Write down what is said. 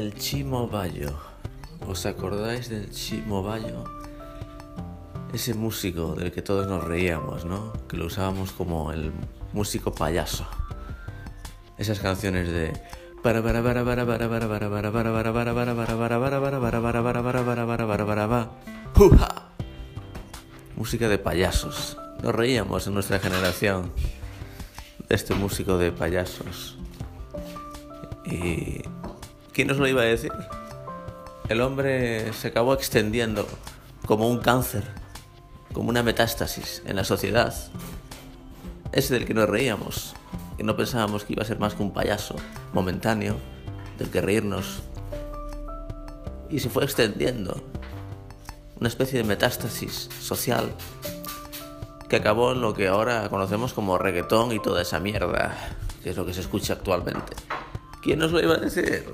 El Chimo Bayo. ¿Os acordáis del Chimo Bayo? Ese músico del que todos nos reíamos, ¿no? Que lo usábamos como el músico payaso. Esas canciones de para. Música de payasos. Nos reíamos en nuestra generación de este músico de payasos. Y ¿quién nos lo iba a decir? El hombre se acabó extendiendo como un cáncer, como una metástasis en la sociedad. Ese del que nos reíamos, que no pensábamos que iba a ser más que un payaso momentáneo, del que reírnos. Y se fue extendiendo, una especie de metástasis social que acabó en lo que ahora conocemos como reggaetón y toda esa mierda, que es lo que se escucha actualmente. ¿Quién nos lo iba a decir?